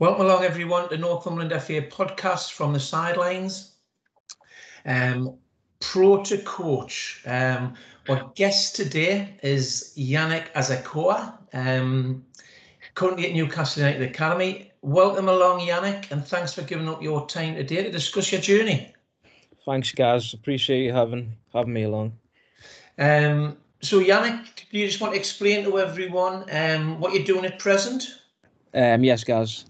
Welcome along, everyone, to Northumberland FA podcast from the sidelines. Um, pro to coach. Um, our guest today is Yannick Azakoa, um, currently at Newcastle United Academy. Welcome along, Yannick, and thanks for giving up your time today to discuss your journey. Thanks, guys. Appreciate you having having me along. Um, so, Yannick, do you just want to explain to everyone um, what you're doing at present? Um, yes, guys.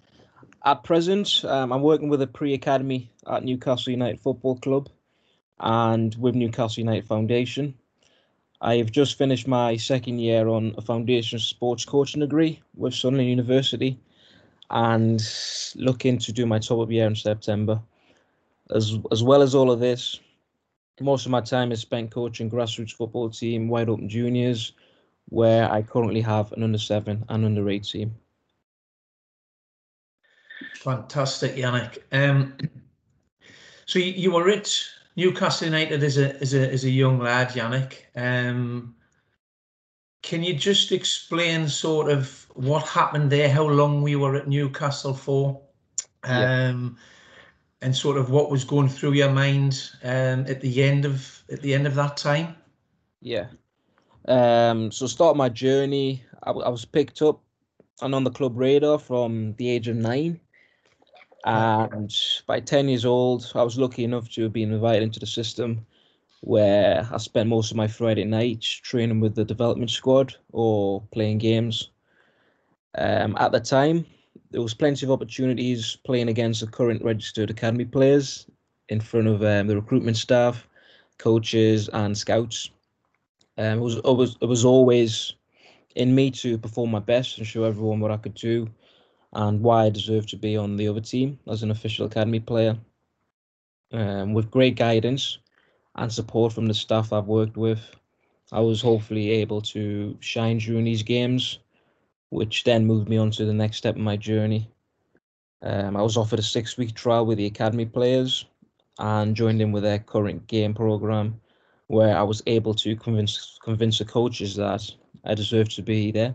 At present, um, I'm working with a pre-academy at Newcastle United Football Club and with Newcastle United Foundation. I've just finished my second year on a foundation sports coaching degree with Sunderland University and looking to do my top up year in September. As as well as all of this, most of my time is spent coaching grassroots football team, Wide Open Juniors, where I currently have an under seven and under eight team. Fantastic, Yannick. Um, so you, you, were at Newcastle United as a as a as a young lad, Yannick. Um, can you just explain sort of what happened there? How long we were at Newcastle for? Um, yeah. and sort of what was going through your mind um, at the end of at the end of that time? Yeah. Um, so start my journey. I, I was picked up and on the club radar from the age of nine. And by 10 years old, I was lucky enough to have been invited into the system where I spent most of my Friday nights training with the development squad or playing games. Um, at the time, there was plenty of opportunities playing against the current registered academy players in front of um, the recruitment staff, coaches, and scouts. Um, it was it was it was always in me to perform my best and show everyone what I could do and why I deserve to be on the other team as an official academy player. Um, with great guidance and support from the staff I've worked with, I was hopefully able to shine during these games, which then moved me on to the next step in my journey. Um, I was offered a six week trial with the academy players and joined in with their current game program, where I was able to convince convince the coaches that I deserved to be there.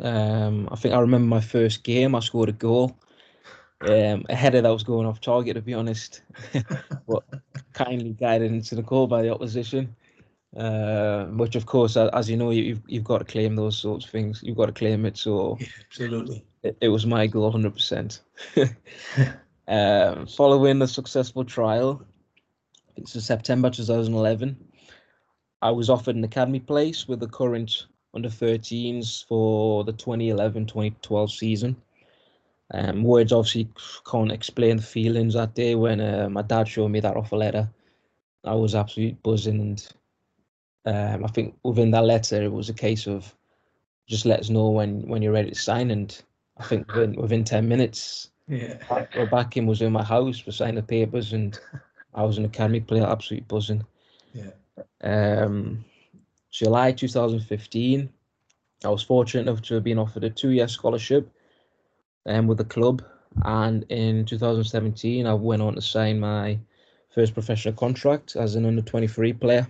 Um, I think I remember my first game. I scored a goal. Um, a header that was going off target, to be honest, but kindly guided into the goal by the opposition. Uh, which, of course, as you know, you've you've got to claim those sorts of things. You've got to claim it. So, yeah, absolutely, it, it, was my goal, hundred percent. Um, following the successful trial, it's September 2011. I was offered an academy place with the current under 13s for the 2011-2012 season. Um, words obviously can't explain the feelings that day when uh, my dad showed me that offer letter. I was absolutely buzzing, and um, I think within that letter it was a case of just let us know when when you're ready to sign. And I think within, within ten minutes, yeah, back in was in my house for signing the papers, and I was an academy player, absolutely buzzing. Yeah. Um, July 2015, I was fortunate enough to have been offered a two-year scholarship um, with the club, and in 2017, I went on to sign my first professional contract as an under 23 player.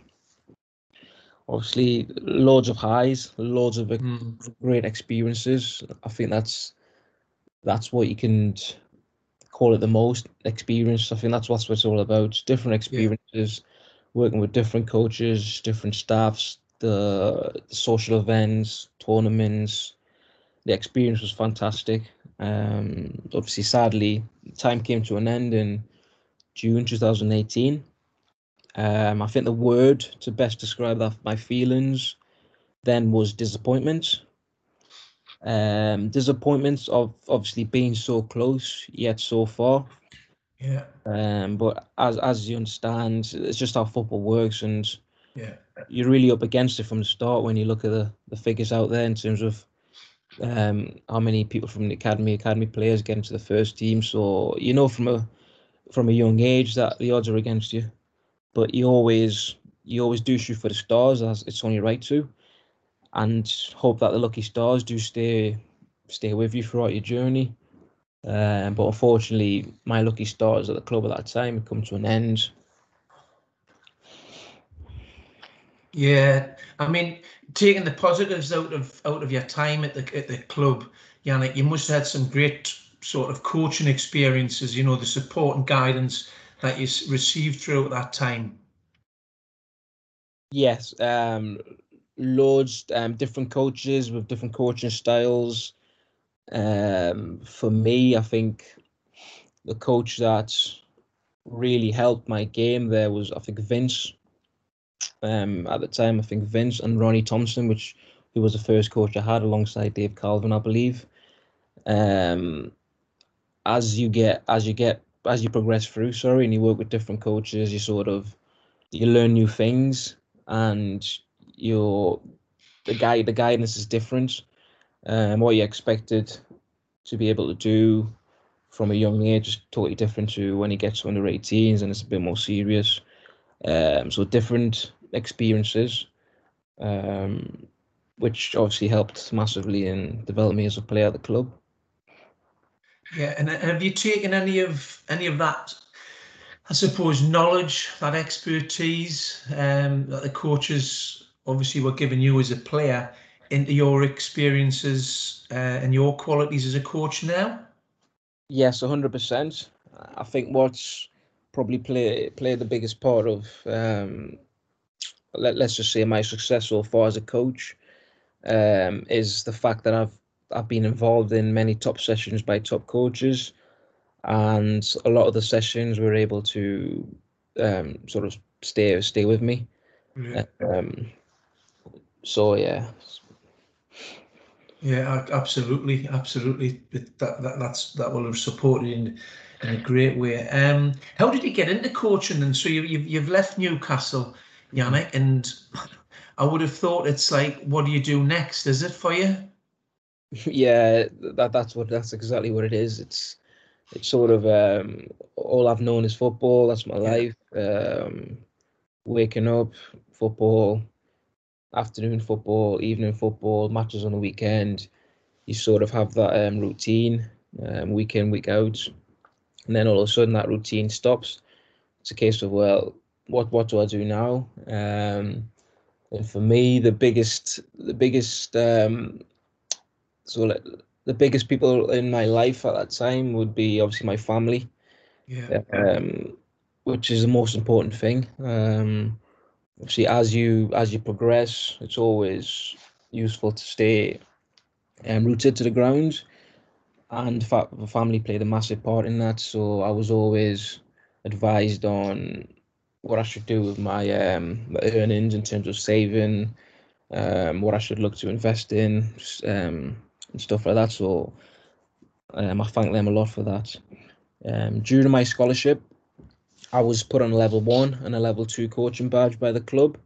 Obviously, loads of highs, loads of mm. great experiences. I think that's that's what you can call it the most experience. I think that's what it's all about. Different experiences, yeah. working with different coaches, different staffs, the, social events, tournaments. The experience was fantastic. Um, obviously, sadly, time came to an end in June 2018. Um, I think the word to best describe that my feelings then was disappointment. Um, disappointment of obviously being so close yet so far. Yeah. Um, but as as you understand, it's just how football works, and yeah, you're really up against it from the start when you look at the, the figures out there in terms of um, how many people from the academy, academy players get into the first team. So you know from a from a young age that the odds are against you, but you always you always do shoot for the stars as it's only right to, and hope that the lucky stars do stay stay with you throughout your journey. Um, but unfortunately, my lucky stars at the club at that time come to an end. Yeah, I mean, taking the positives out of out of your time at the at the club, Yannick, you must have had some great sort of coaching experiences, you know, the support and guidance that you received throughout that time? Yes, um, loads, um, different coaches with different coaching styles. Um, for me, I think the coach that really helped my game there was, I think, Vince. Um, at the time, I think Vince and Ronnie Thompson, which who was the first coach I had alongside Dave Calvin, I believe. Um, as you get as you get as you progress through, sorry, and you work with different coaches, you sort of you learn new things, and your the guide the guidance is different. Um, what you expected to be able to do from a young age is totally different to when you get to under 18s and it's a bit more serious. Um, so different experiences, um, which obviously helped massively in developing me as a player at the club. Yeah, and have you taken any of any of that? I suppose knowledge, that expertise um, that the coaches obviously were giving you as a player into your experiences uh, and your qualities as a coach now? Yes, hundred percent. I think what's probably play play the biggest part of um, let let's just say my success so far as a coach um, is the fact that I've I've been involved in many top sessions by top coaches, and a lot of the sessions were able to um, sort of stay stay with me. Yeah. Um, so yeah. Yeah, absolutely, absolutely. That, that that's that will have supported in a great way. Um, how did you get into coaching? And so you, you've you've left Newcastle, Yannick, and I would have thought it's like, what do you do next? Is it for you? Yeah, that that's what that's exactly what it is. It's it's sort of um, all I've known is football. That's my life. Um, waking up, football, afternoon football, evening football, matches on the weekend. You sort of have that um, routine, um, week in, week out, and then all of a sudden that routine stops. It's a case of well, what what do I do now? Um, and for me, the biggest the biggest um, so like, the biggest people in my life at that time would be obviously my family. Yeah. Um, which is the most important thing. Um, obviously, as you as you progress, it's always useful to stay um, rooted to the ground, and the family played a massive part in that. So I was always advised on what I should do with my um, earnings in terms of saving, um, what I should look to invest in, um, and stuff like that. So um, I thank them a lot for that. Um, during my scholarship, I was put on a level one and a level two coaching badge by the club,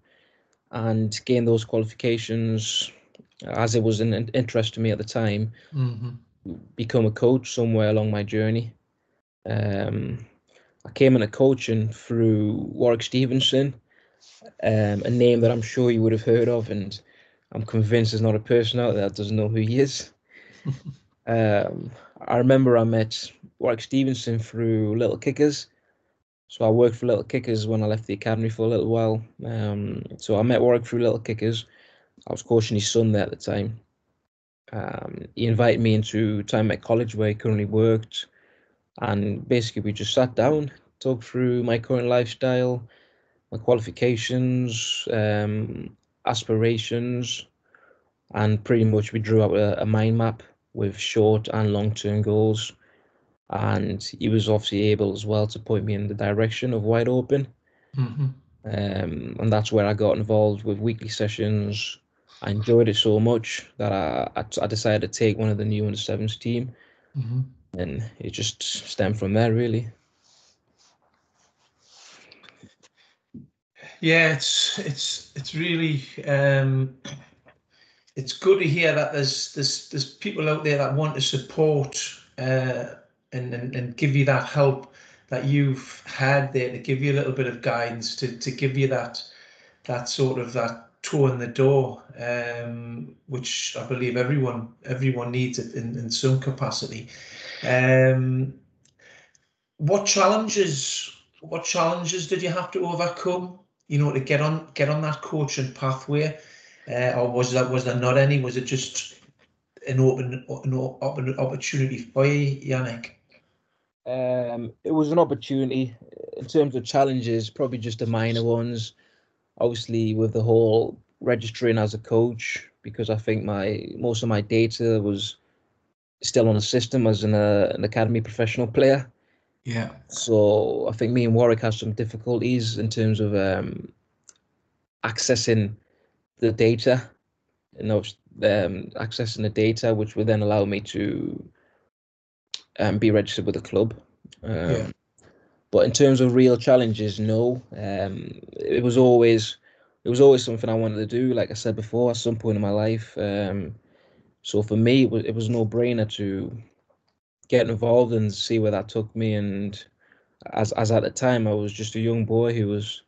and gained those qualifications as it was an interest to me at the time. Mm-hmm. Become a coach somewhere along my journey. Um, I came into coaching through Warwick Stevenson, um, a name that I'm sure you would have heard of, and I'm convinced there's not a person out there that doesn't know who he is. um, I remember I met Warwick Stevenson through Little Kickers. So I worked for Little Kickers when I left the academy for a little while. Um, so I met Warwick through Little Kickers. I was coaching his son there at the time. Um, he invited me into Tyne Met College where he currently worked. And basically, we just sat down, talked through my current lifestyle, my qualifications, um, aspirations, and pretty much we drew out a, a mind map with short and long term goals. And he was obviously able as well to point me in the direction of wide open. Mm-hmm. Um, and that's where I got involved with weekly sessions. I enjoyed it so much that I, I, I decided to take one of the new under sevens team. Mm-hmm. And it just stemmed from there, really. Yeah, it's it's it's really um, it's good to hear that there's there's there's people out there that want to support uh, and, and and give you that help that you've had there to give you a little bit of guidance to to give you that that sort of that toe in the door, um, which I believe everyone everyone needs it in, in some capacity. Um, what challenges what challenges did you have to overcome? You know, to get on get on that coaching pathway uh, or was that was there not any? Was it just an open an open opportunity for you, Yannick? Um, it was an opportunity in terms of challenges, probably just the minor ones. Obviously, with the whole registering as a coach, because I think my most of my data was still on the system as an, uh, an academy professional player. Yeah. So I think me and Warwick had some difficulties in terms of um, accessing the data, you know, um, accessing the data, which would then allow me to um, be registered with the club. Um, Yeah. But in terms of real challenges, no. Um, it was always it was always something I wanted to do. Like I said before, at some point in my life. Um, so for me, it was it was no brainer to get involved and see where that took me. And as as at the time, I was just a young boy who was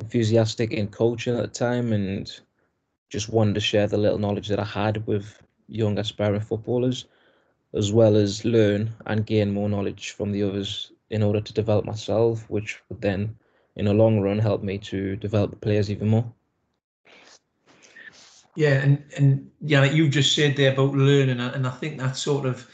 enthusiastic in coaching at the time and just wanted to share the little knowledge that I had with young aspiring footballers, as well as learn and gain more knowledge from the others in order to develop myself, which would then, in the long run, help me to develop players even more. Yeah, and and yeah, like you just said there about learning, and I think that's sort of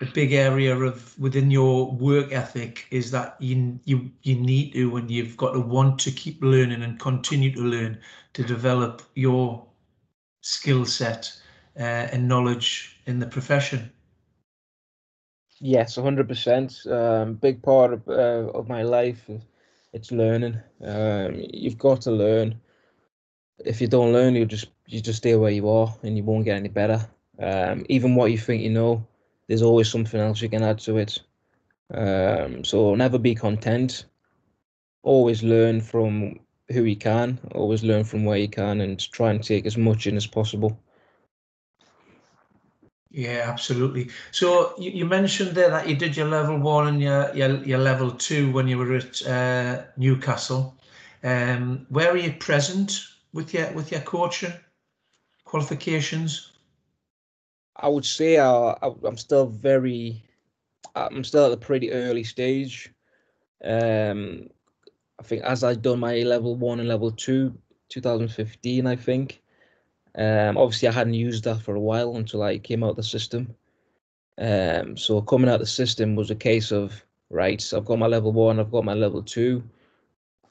a big area of within your work ethic is that you you you need to and you've got to want to keep learning and continue to learn to develop your skill set uh, and knowledge in the profession. Yes, hundred percent. Um, big part of uh, of my life, it's learning. Um, you've got to learn. If you don't learn, you just you just stay where you are, and you won't get any better. Um, even what you think you know, there's always something else you can add to it. Um, so never be content. Always learn from who you can. Always learn from where you can, and try and take as much in as possible. Yeah, absolutely. So you, you mentioned there that you did your level one and your your, your level two when you were at uh, Newcastle. Um, where are you present with your with your coaching qualifications? I would say I, I, I'm still very, I'm still at a pretty early stage. Um, I think as I've done my level one and level two, 2015, I think. Um, obviously I hadn't used that for a while until I came out of the system. Um, so coming out of the system was a case of right. I've got my level one, I've got my level two.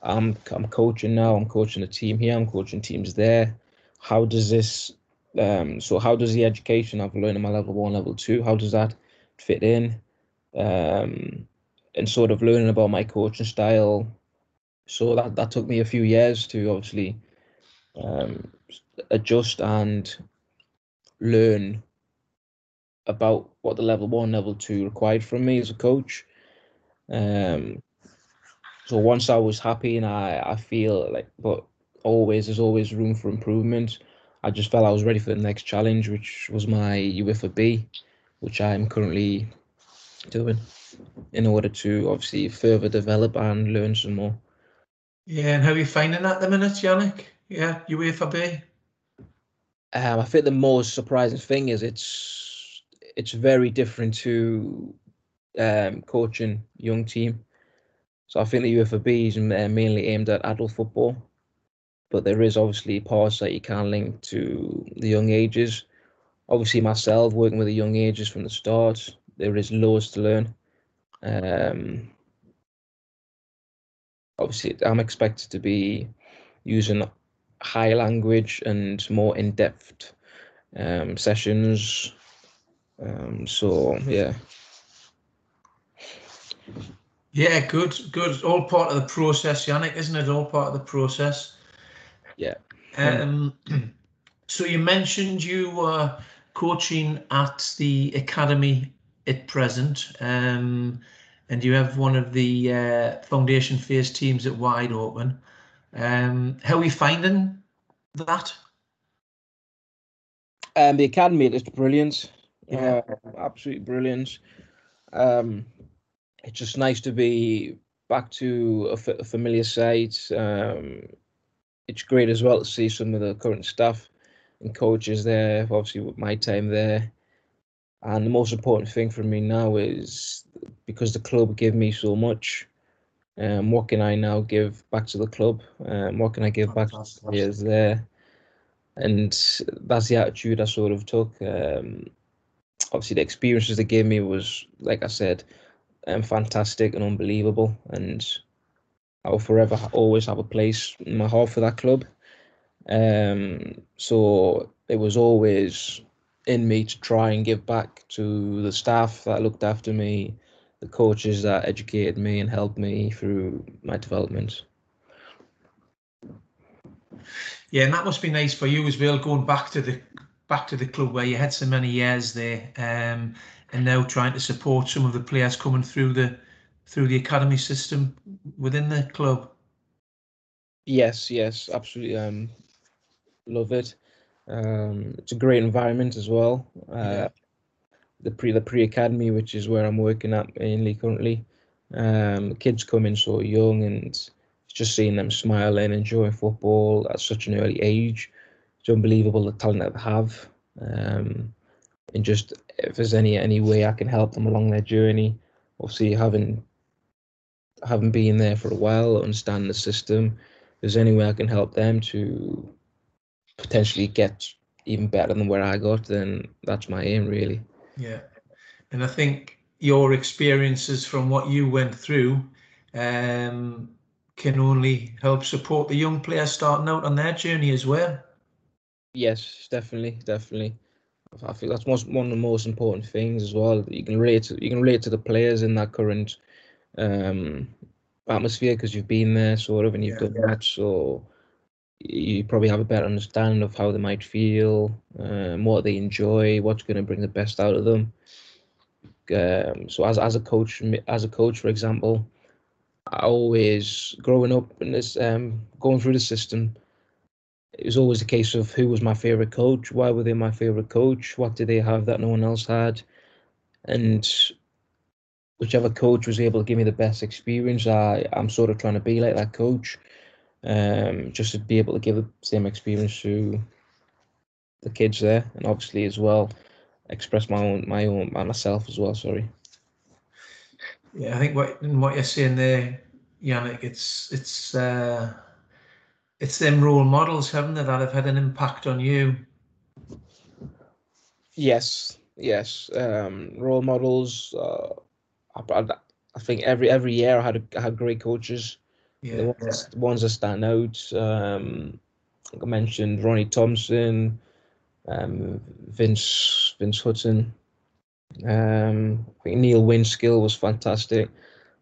I'm I'm coaching now. I'm coaching a team here. I'm coaching teams there. How does this um, so how does the education I've learned in my level one, level two, how does that fit in? Um, and sort of learning about my coaching style. So that, that took me a few years to obviously um, adjust and learn about what the level one, level two required from me as a coach. Um, so once I was happy and I, I feel like, but always, there's always room for improvement. I just felt I was ready for the next challenge, which was my UEFA B, which I'm currently doing in order to obviously further develop and learn some more. Yeah, and how are you finding that at the minute, Yannick? Yeah, UEFA B. Um, I think the most surprising thing is it's it's very different to um, coaching young team. So I think the UEFA B is mainly aimed at adult football but there is obviously parts that you can link to the young ages. Obviously, myself working with the young ages from the start, there is loads to learn. Um, obviously, I'm expected to be using high language and more in depth um, sessions. Um, so, yeah. Yeah, good, good. All part of the process, Yannick, isn't it? All part of the process. Yeah. Um, so you mentioned you were coaching at the academy at present, um, and you have one of the uh, foundation phase teams at Wide Open. Um, how are you finding that? Um, the academy is brilliant. Yeah. Uh, absolutely brilliant. Um, it's just nice to be back to a, f- a familiar site. Um, it's great as well to see some of the current staff and coaches there. Obviously, with my time there, and the most important thing for me now is because the club gave me so much. Um, what can I now give back to the club? Um, what can I give back to the players there? And that's the attitude I sort of took. Um, obviously the experiences they gave me was, like I said, um, fantastic and unbelievable. And I'll forever always have a place in my heart for that club. Um, so it was always in me to try and give back to the staff that looked after me, the coaches that educated me and helped me through my development. Yeah, and that must be nice for you as well, going back to the back to the club where you had so many years there, um, and now trying to support some of the players coming through the through the academy system within the club. Yes, yes, absolutely. Um, love it. Um, it's a great environment as well. Uh, Yeah. The pre the pre academy, which is where I'm working at mainly currently. Um, kids come in so young, and just seeing them smiling, enjoying football at such an early age. It's unbelievable the talent that they have. Um, and just if there's any any way I can help them along their journey, obviously having having been there for a while, understand the system, there's any way I can help them to potentially get even better than where I got, then that's my aim really. Yeah, and I think your experiences from what you went through um, can only help support the young players starting out on their journey as well. Yes, definitely, definitely. I think that's most, one of the most important things as well. You can relate to, you can relate to the players in that current um, atmosphere because you've been there sort of and you've Yeah. done that. So you probably have a better understanding of how they might feel, um, what they enjoy, what's going to bring the best out of them. Um, so as as a coach, as a coach, for example, I always growing up in this um, going through the system it was always a case of who was my favorite coach, why were they my favorite coach, what did they have that no one else had, and whichever coach was able to give me the best experience, I I'm sort of trying to be like that coach, um, just to be able to give the same experience to the kids there, and obviously as well express my own my own myself as well. Sorry. Yeah, I think what in what you're saying there, Yannick, it's it's uh, it's them role models, haven't they, that have had an impact on you. Yes, yes. Um, role models. Uh, I, I, I think every every year I had a, I had great coaches. The Yeah, ones, the ones that stand out. Um, I mentioned Ronnie Thompson, um, Vince Vince Hutton. Um, I think Neil Winskill was fantastic.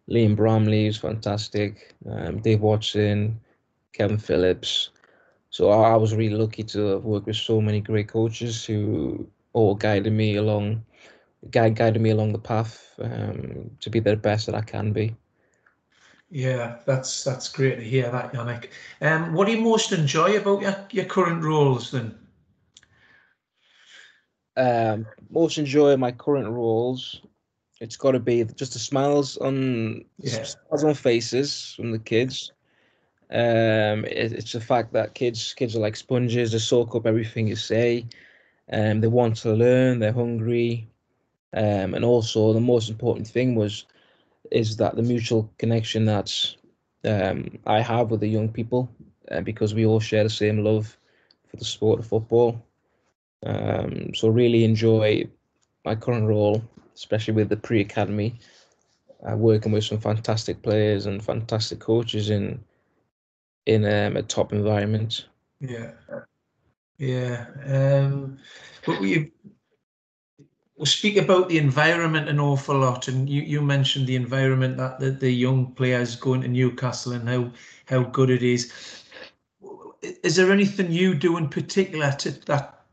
Liam Bromley was fantastic. Um, Dave Watson, Kevin Phillips. So I, I was really lucky to have worked with so many great coaches who all guided me along, guide, guided me along the path um, to be the best that I can be. Yeah, that's that's great to hear that, Yannick. Um, what do you most enjoy about your, your current roles then? Um, most enjoy my current roles. It's got to be just the smiles on Yeah. smiles on faces from the kids. Um, it, it's the fact that kids kids are like sponges. They soak up everything you say. Um, they want to learn. They're hungry. Um, and also the most important thing was is that the mutual connection that um, I have with the young people, uh, because we all share the same love for the sport of football. Um, so really enjoy my current role, especially with the pre-academy, uh, working with some fantastic players and fantastic coaches in in um, a top environment. Yeah, yeah. Um, but we we'll speak about the environment an awful lot, and you you mentioned the environment that the, the young players going to Newcastle and how how good it is. Is there anything you do in particular to that?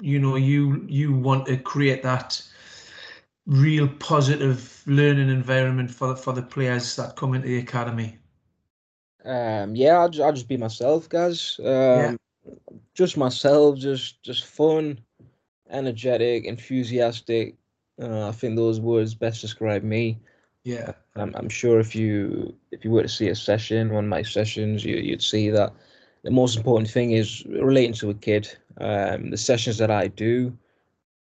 You know, you you want to create that real positive learning environment for for the players that come into the academy. Um, yeah, I'll, ju- I'll just be myself, guys. Um, just myself, just just fun, energetic, enthusiastic. Uh, I think those words best describe me. Yeah, I'm, I'm sure if you if you were to see a session, one of my sessions, you, you'd see that the most important thing is relating to a kid. Um, the sessions that I do,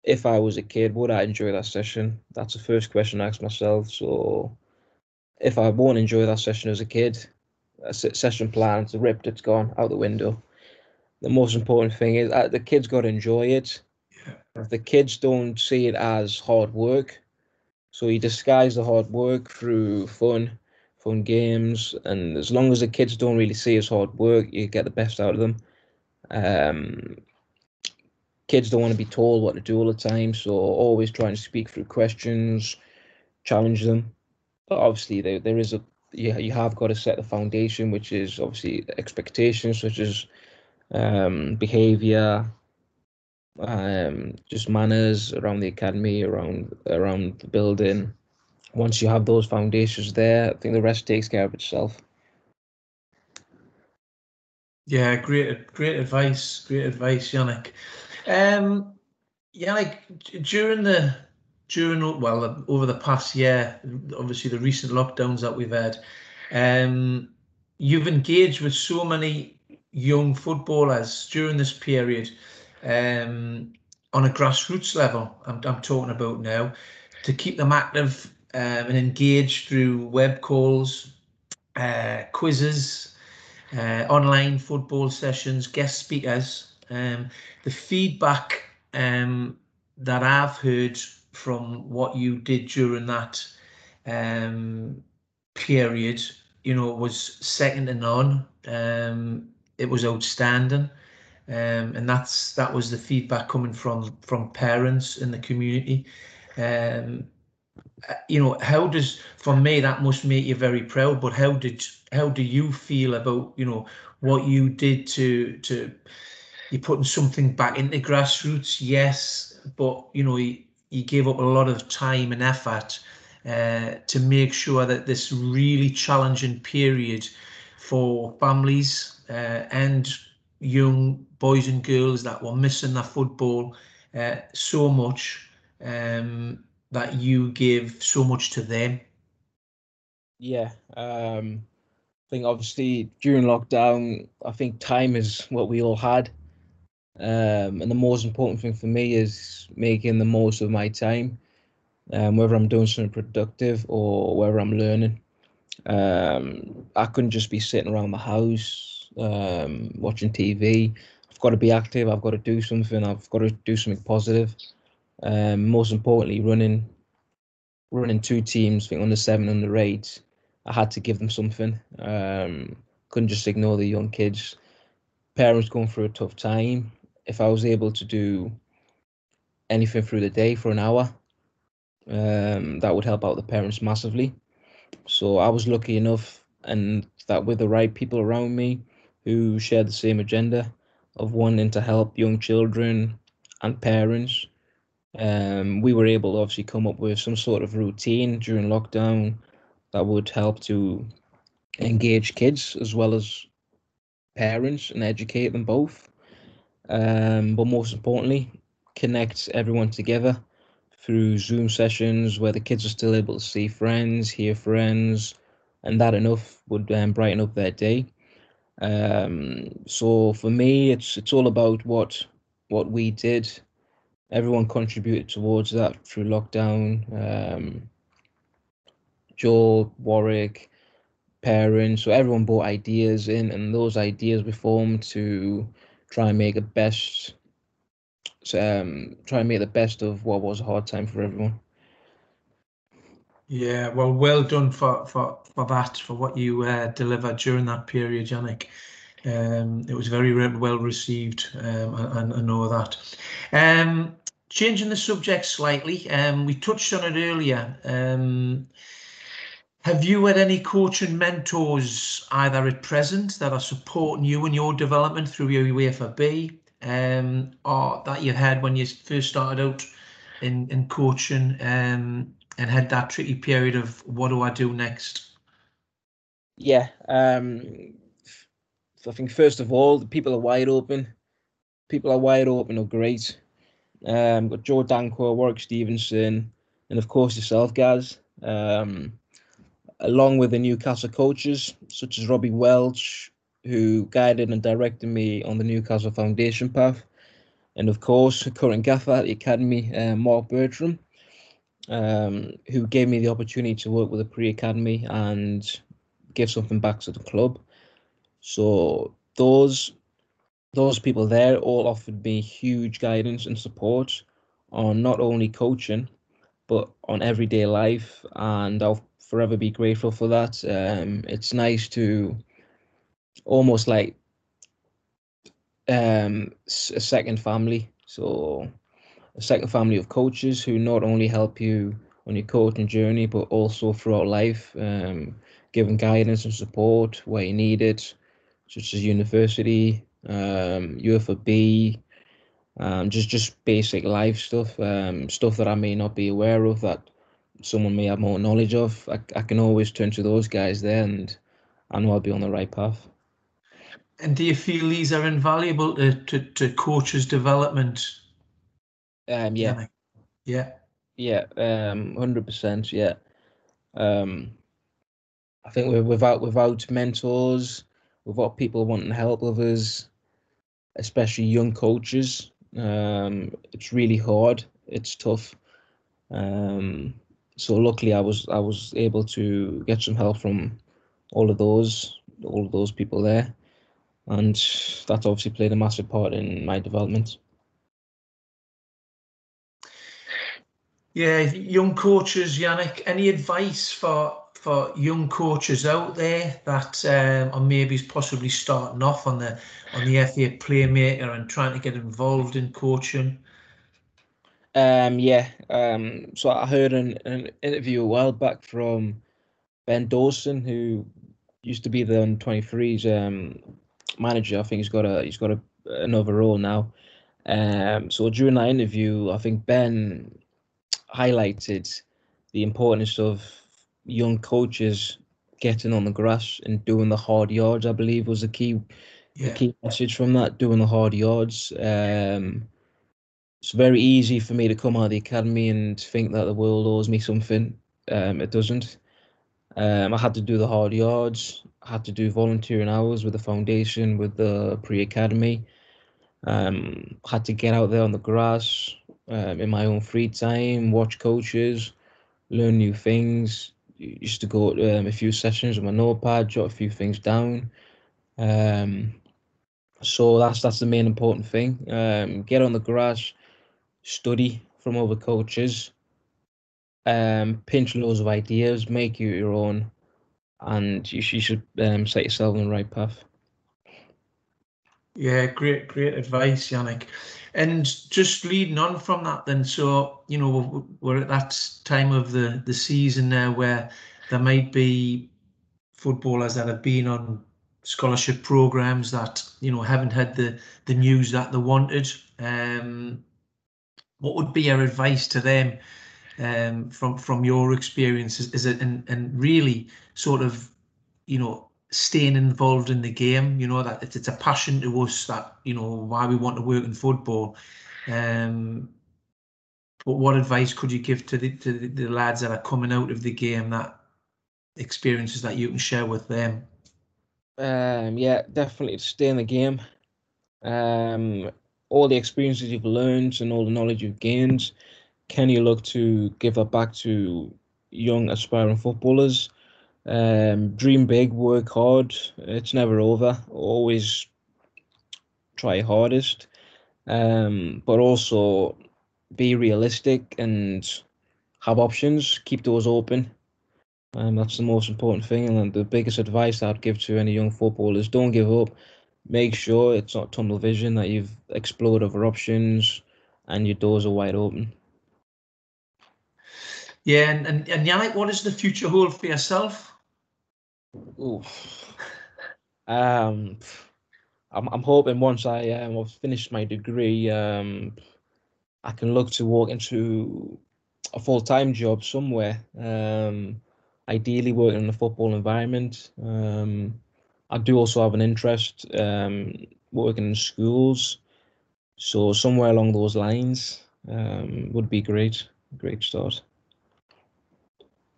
if I was a kid, would I enjoy that session? That's the first question I ask myself. So if I won't enjoy that session as a kid, a session plan, it's ripped, it's gone out the window. The most important thing is uh, the kid's got to enjoy it. The kids don't see it as hard work. So you disguise the hard work through fun, fun games, and as long as the kids don't really see as hard work, you get the best out of them. Um, kids don't want to be told what to do all the time, so always trying to speak through questions, challenge them. But obviously, there there is a you you have got to set the foundation, which is obviously expectations, such as um, behavior, um, just manners around the academy, around around the building. Once you have those foundations there, I think the rest takes care of itself. Yeah, great, great advice, great advice, Yannick. Um, Yannick, during the during well over the past year, obviously the recent lockdowns that we've had, um, you've engaged with so many young footballers during this period um, on a grassroots level. I'm, I'm talking about now to keep them active um, and engaged through web calls, uh, quizzes, uh, online football sessions, guest speakers. Um, the feedback um, that I've heard from what you did during that um, period, you know, was second to none. Um, it was outstanding. Um, and that's that was the feedback coming from from parents in the community. Um, uh, you know, how does for me that must make you very proud. But how did how do you feel about you know what you did to to you putting something back into grassroots? Yes, but you know you, you gave up a lot of time and effort uh, to make sure that this really challenging period for families uh, and young boys and girls that were missing their football uh, so much um, that you give so much to them? Yeah, um, I think obviously during lockdown, I think time is what we all had. Um, and the most important thing for me is making the most of my time, um, whether I'm doing something productive or whether I'm learning. Um, I couldn't just be sitting around the house um, watching TV. I've got to be active. I've got to do something. I've got to do something positive. Um, most importantly, running running two teams, I think under seven, under eight. I had to give them something. Um, couldn't just ignore the young kids. Parents going through a tough time. If I was able to do anything through the day for an hour, um, that would help out the parents massively. So I was lucky enough, and that with the right people around me who shared the same agenda of wanting to help young children and parents, um, we were able to obviously come up with some sort of routine during lockdown that would help to engage kids as well as parents and educate them both. Um, but most importantly, connect everyone together through Zoom sessions where the kids are still able to see friends, hear friends, and that enough would um, brighten up their day. Um, so for me, it's it's all about what what we did. Everyone contributed towards that through lockdown. Um, Joel, Warwick, parents, so everyone brought ideas in, and those ideas we formed to try and make the best um, try and make the best of what was a hard time for everyone. Yeah, well, well done for for for that for what you uh, delivered during that period, Yannick. Um, it was very well received, um, and I know that. Um, changing the subject slightly, um, we touched on it earlier. Um, have you had any coaching mentors either at present that are supporting you in your development through your UEFA B, um, or that you had when you first started out in, in coaching um, and had that tricky period of what do I do next? Yeah, um, I think first of all, the people are wide open. People are wide open are great. Um, got Joe Danko, Warwick Stevenson, and of course yourself, guys. Um, along with the Newcastle coaches such as Robbie Welch, who guided and directed me on the Newcastle Foundation path. And of course, current gaffer at the academy, uh, Mark Bertram, um, who gave me the opportunity to work with the pre academy and give something back to the club. So those those people there all offered me huge guidance and support on not only coaching, but on everyday life. And I'll forever be grateful for that. Um, it's nice to almost like um, a second family. So a second family of coaches who not only help you on your coaching journey, but also throughout life, um, giving guidance and support where you need it, such as university, um, UEFA B, um, just just basic life stuff, um, stuff that I may not be aware of that someone may have more knowledge of. I, I can always turn to those guys there, and I know I'll be on the right path. And do you feel these are invaluable to to, to coaches' development? Um, yeah, yeah, yeah, um, hundred percent, yeah. Um, I think we're without without mentors, without people wanting to help others, especially young coaches, um, it's really hard. It's tough. Um, so luckily, I was I was able to get some help from all of those all of those people there, and that obviously played a massive part in my development. Yeah, young coaches, Yannick. Any advice for for young coaches out there that um, are maybe possibly starting off on the on the FA playmaker and trying to get involved in coaching? Um, yeah. Um, so I heard an, an interview a while back from Ben Dawson, who used to be the under 23s um, manager. I think he's got a he's got a, another role now. Um, so during that interview, I think Ben highlighted the importance of young coaches getting on the grass and doing the hard yards. I believe was the key yeah. the key message from that. Doing the hard yards. Um, it's very easy for me to come out of the academy and think that the world owes me something. Um, it doesn't. Um, I had to do the hard yards. I had to do volunteering hours with the foundation, with the pre-academy. Um, had to get out there on the grass um, in my own free time, watch coaches, learn new things. Used to go um, a few sessions with my notepad, jot a few things down. Um, so that's that's the main important thing. Um, get on the grass, study from other coaches, um, pinch loads of ideas, make you your own, and you, you should um, set yourself on the right path. Yeah, great, great advice, Yannick. And just leading on from that, then, so you know we're at that time of the the season now where there might be footballers that have been on scholarship programs that you know haven't had the the news that they wanted. Um, what would be your advice to them um, from from your experiences? Is it and and really sort of you know staying involved in the game? You know that it's, it's a passion to us that you know why we want to work in football. Um, but what advice could you give to the to the, lads that are coming out of the game that experiences that you can share with them? Um, yeah, definitely stay in the game. Um, all the experiences you've learned and all the knowledge you've gained, can you look to give that back to young aspiring footballers? Um, dream big, work hard. It's never over. Always try hardest, um, but also be realistic and have options. Keep those open. Um, that's the most important thing, and the biggest advice I'd give to any young footballers: don't give up make sure it's not tunnel vision, that you've explored other options and your doors are wide open. Yeah, and, and, and Yannick, what does the future hold for yourself? Ooh. Um, I'm, I'm hoping once I um, I've finished my degree, um, I can look to walk into a full time job somewhere. Um, ideally working in a football environment. Um, I do also have an interest um, working in schools, so somewhere along those lines um, would be great. Great start.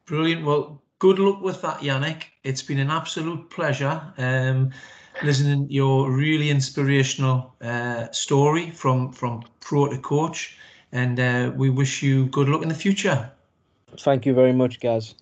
Brilliant. Well, good luck with that, Yannick. It's been an absolute pleasure um, listening to your really inspirational uh, story from from pro to coach, and uh, we wish you good luck in the future. Thank you very much, guys.